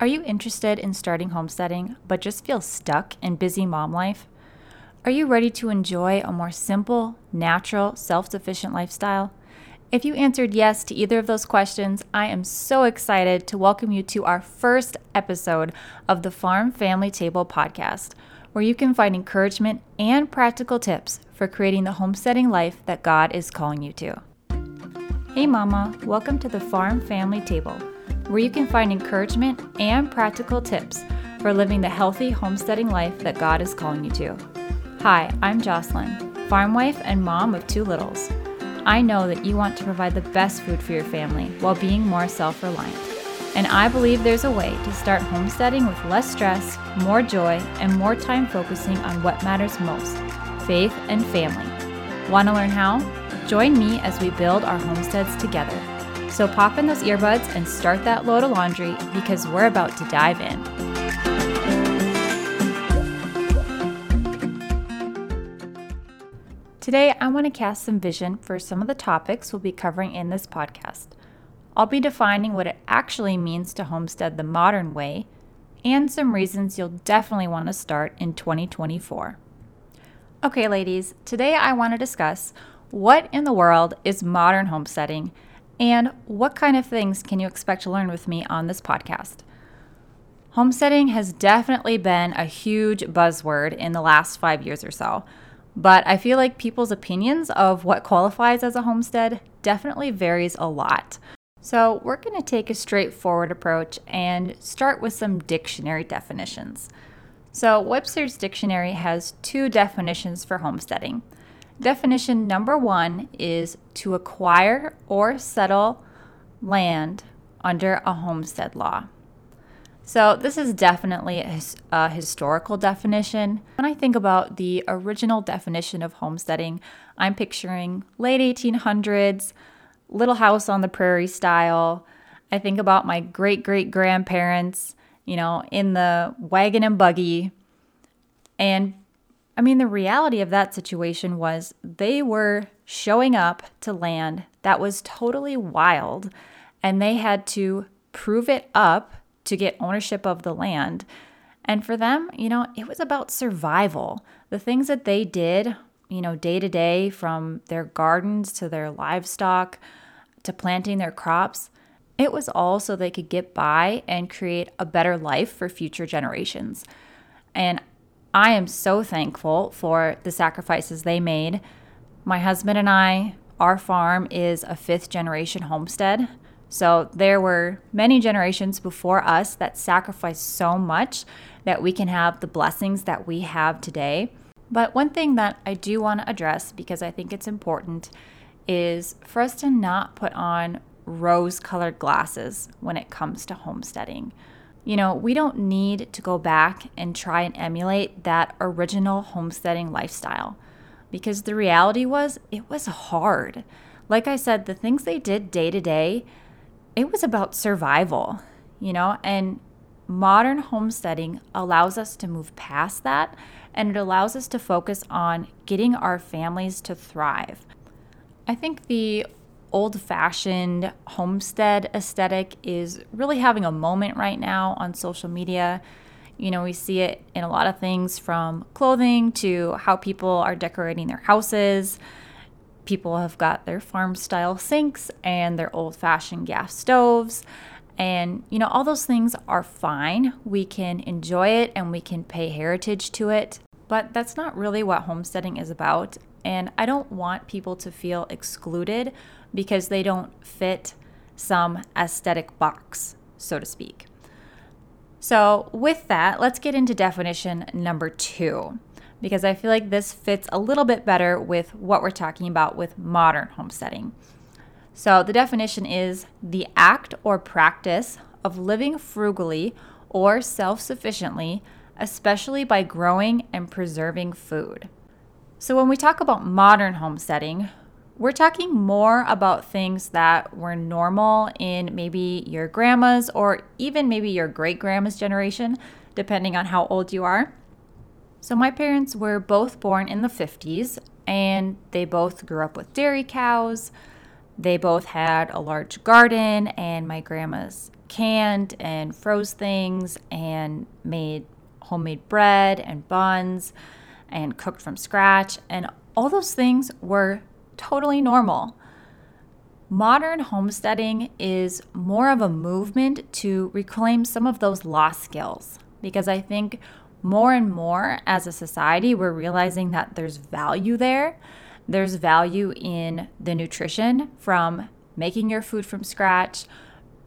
Are you interested in starting homesteading but just feel stuck in busy mom life? Are you ready to enjoy a more simple, natural, self sufficient lifestyle? If you answered yes to either of those questions, I am so excited to welcome you to our first episode of the Farm Family Table podcast, where you can find encouragement and practical tips for creating the homesteading life that God is calling you to. Hey, Mama, welcome to the Farm Family Table where you can find encouragement and practical tips for living the healthy homesteading life that God is calling you to. Hi, I'm Jocelyn, farm wife and mom of two littles. I know that you want to provide the best food for your family while being more self reliant. And I believe there's a way to start homesteading with less stress, more joy, and more time focusing on what matters most faith and family. Want to learn how? Join me as we build our homesteads together. So pop in those earbuds and start that load of laundry because we're about to dive in. Today, I want to cast some vision for some of the topics we'll be covering in this podcast. I'll be defining what it actually means to homestead the modern way and some reasons you'll definitely want to start in 2024. Okay, ladies, today I want to discuss what in the world is modern homesteading and what kind of things can you expect to learn with me on this podcast? Homesteading has definitely been a huge buzzword in the last five years or so, but I feel like people's opinions of what qualifies as a homestead definitely varies a lot. So, we're going to take a straightforward approach and start with some dictionary definitions. So, Webster's dictionary has two definitions for homesteading. Definition number one is to acquire or settle land under a homestead law. So, this is definitely a, a, historical definition. When I think about the original definition of homesteading, I'm picturing late 1800s, little house on the prairie style. I think about my great great grandparents, you know, in the wagon and buggy, and I mean, the reality of that situation was they were showing up to land that was totally wild, and they had to prove it up to get ownership of the land. And for them, you know, it was about survival. The things that they did, you know, day to day, from their gardens to their livestock to planting their crops, it was all so they could get by and create a better life for future generations. And I am so thankful for the sacrifices they made. My husband and I, our farm is a fifth generation homestead. So there were many generations before us that sacrificed so much that we can have the blessings that we have today. But one thing that I do want to address because I think it's important is for us to not put on rose colored glasses when it comes to homesteading. You know, we don't need to go back and try and emulate that original homesteading lifestyle because the reality was it was hard. Like I said, the things they did day to day, it was about survival, you know, and modern homesteading allows us to move past that and it allows us to focus on getting our families to thrive. I think the old fashioned homestead aesthetic is really having a moment right now on social media. You know, we see it in a lot of things from clothing to how people are decorating their houses. People have got their farm style sinks and their old fashioned gas stoves. And, you know, all those things are fine. We can enjoy it and we can pay heritage to it. But that's not really what homesteading is about. And I don't want people to feel excluded because they don't fit some aesthetic box, so to speak. So, with that, let's get into definition number two, because I feel like this fits a little bit better with what we're talking about with modern homesteading. So, the definition is the act or practice of living frugally or self sufficiently, especially by growing and preserving food. So, when we talk about modern homesteading, we're talking more about things that were normal in maybe your grandma's or even maybe your great grandma's generation, depending on how old you are. So, my parents were both born in the 50s and they both grew up with dairy cows. They both had a large garden, and my grandma's canned and froze things and made homemade bread and buns and cooked from scratch. And all those things were totally normal. Modern homesteading is more of a movement to reclaim some of those lost skills because I think more and more as a society, we're realizing that there's value there. There's value in the nutrition from making your food from scratch,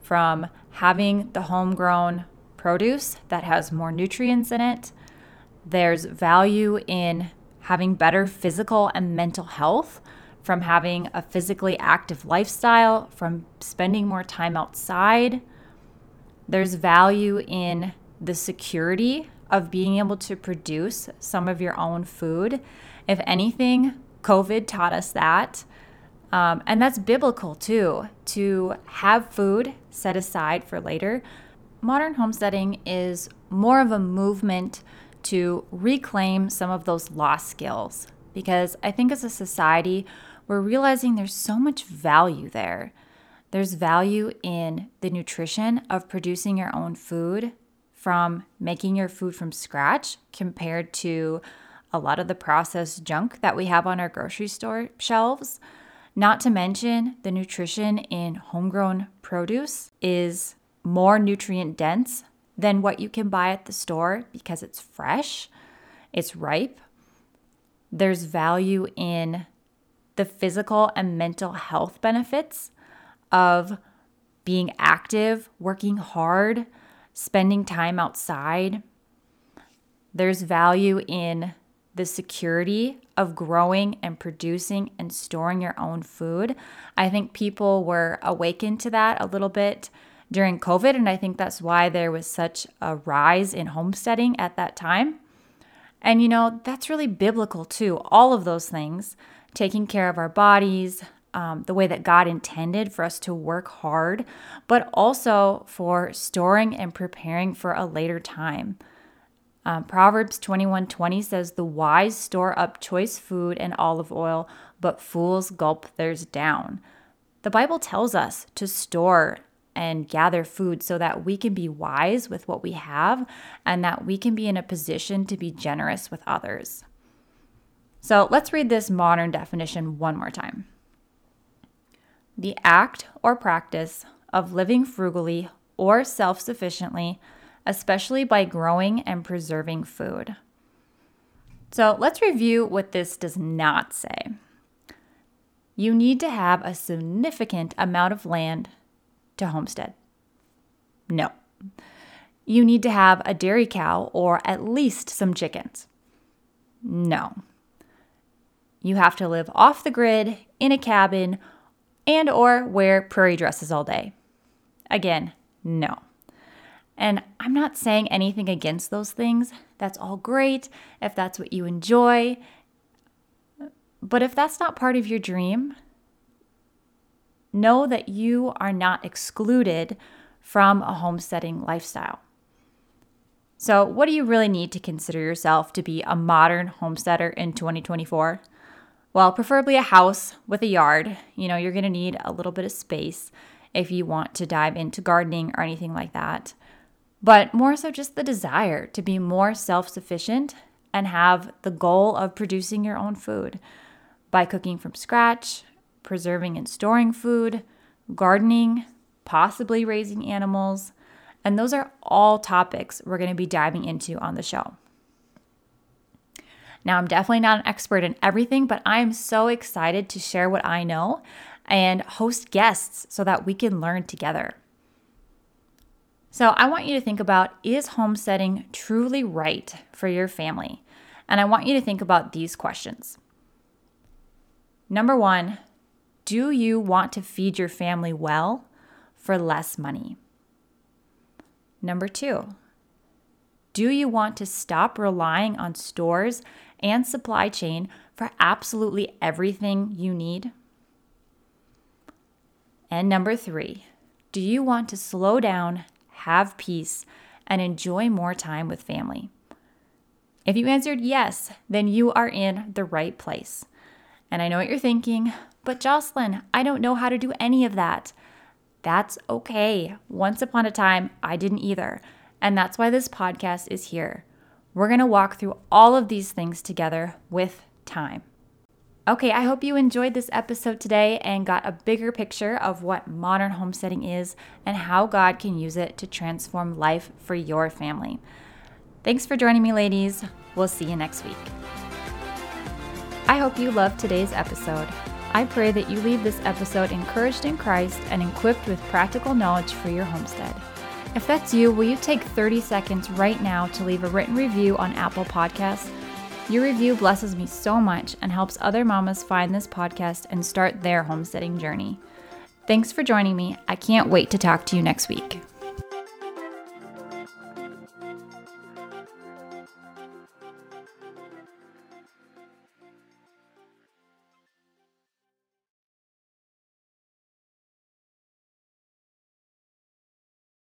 from having the homegrown produce that has more nutrients in it. There's value in having better physical and mental health from having a physically active lifestyle, from spending more time outside. There's value in the security of being able to produce some of your own food. If anything, COVID taught us that. Um, and that's biblical too, to have food set aside for later. Modern homesteading is more of a movement to reclaim some of those lost skills because I think as a society, we're realizing there's so much value there. There's value in the nutrition of producing your own food, from making your food from scratch compared to a lot of the processed junk that we have on our grocery store shelves. Not to mention, the nutrition in homegrown produce is more nutrient dense than what you can buy at the store because it's fresh, it's ripe. There's value in the physical and mental health benefits of being active, working hard, spending time outside. There's value in the security of growing and producing and storing your own food. I think people were awakened to that a little bit during COVID, and I think that's why there was such a rise in homesteading at that time. And you know, that's really biblical too. All of those things, taking care of our bodies, um, the way that God intended for us to work hard, but also for storing and preparing for a later time. Um, Proverbs 21:20 says, "The wise store up choice food and olive oil, but fools gulp theirs down." The Bible tells us to store and gather food so that we can be wise with what we have and that we can be in a position to be generous with others. So let's read this modern definition one more time the act or practice of living frugally or self sufficiently, especially by growing and preserving food. So let's review what this does not say. You need to have a significant amount of land to homestead. No. You need to have a dairy cow or at least some chickens. No. You have to live off the grid in a cabin and or wear prairie dresses all day. Again, no. And I'm not saying anything against those things. That's all great if that's what you enjoy. But if that's not part of your dream, know that you are not excluded from a homesteading lifestyle. So, what do you really need to consider yourself to be a modern homesteader in 2024? Well, preferably a house with a yard. You know, you're going to need a little bit of space if you want to dive into gardening or anything like that. But more so, just the desire to be more self sufficient and have the goal of producing your own food by cooking from scratch, preserving and storing food, gardening, possibly raising animals. And those are all topics we're going to be diving into on the show. Now, I'm definitely not an expert in everything, but I'm so excited to share what I know and host guests so that we can learn together. So, I want you to think about is homesteading truly right for your family? And I want you to think about these questions. Number one, do you want to feed your family well for less money? Number two, do you want to stop relying on stores and supply chain for absolutely everything you need? And number three, do you want to slow down, have peace, and enjoy more time with family? If you answered yes, then you are in the right place. And I know what you're thinking, but Jocelyn, I don't know how to do any of that. That's okay. Once upon a time, I didn't either. And that's why this podcast is here. We're going to walk through all of these things together with time. Okay, I hope you enjoyed this episode today and got a bigger picture of what modern homesteading is and how God can use it to transform life for your family. Thanks for joining me, ladies. We'll see you next week. I hope you loved today's episode. I pray that you leave this episode encouraged in Christ and equipped with practical knowledge for your homestead. If that's you, will you take 30 seconds right now to leave a written review on Apple Podcasts? Your review blesses me so much and helps other mamas find this podcast and start their homesteading journey. Thanks for joining me. I can't wait to talk to you next week.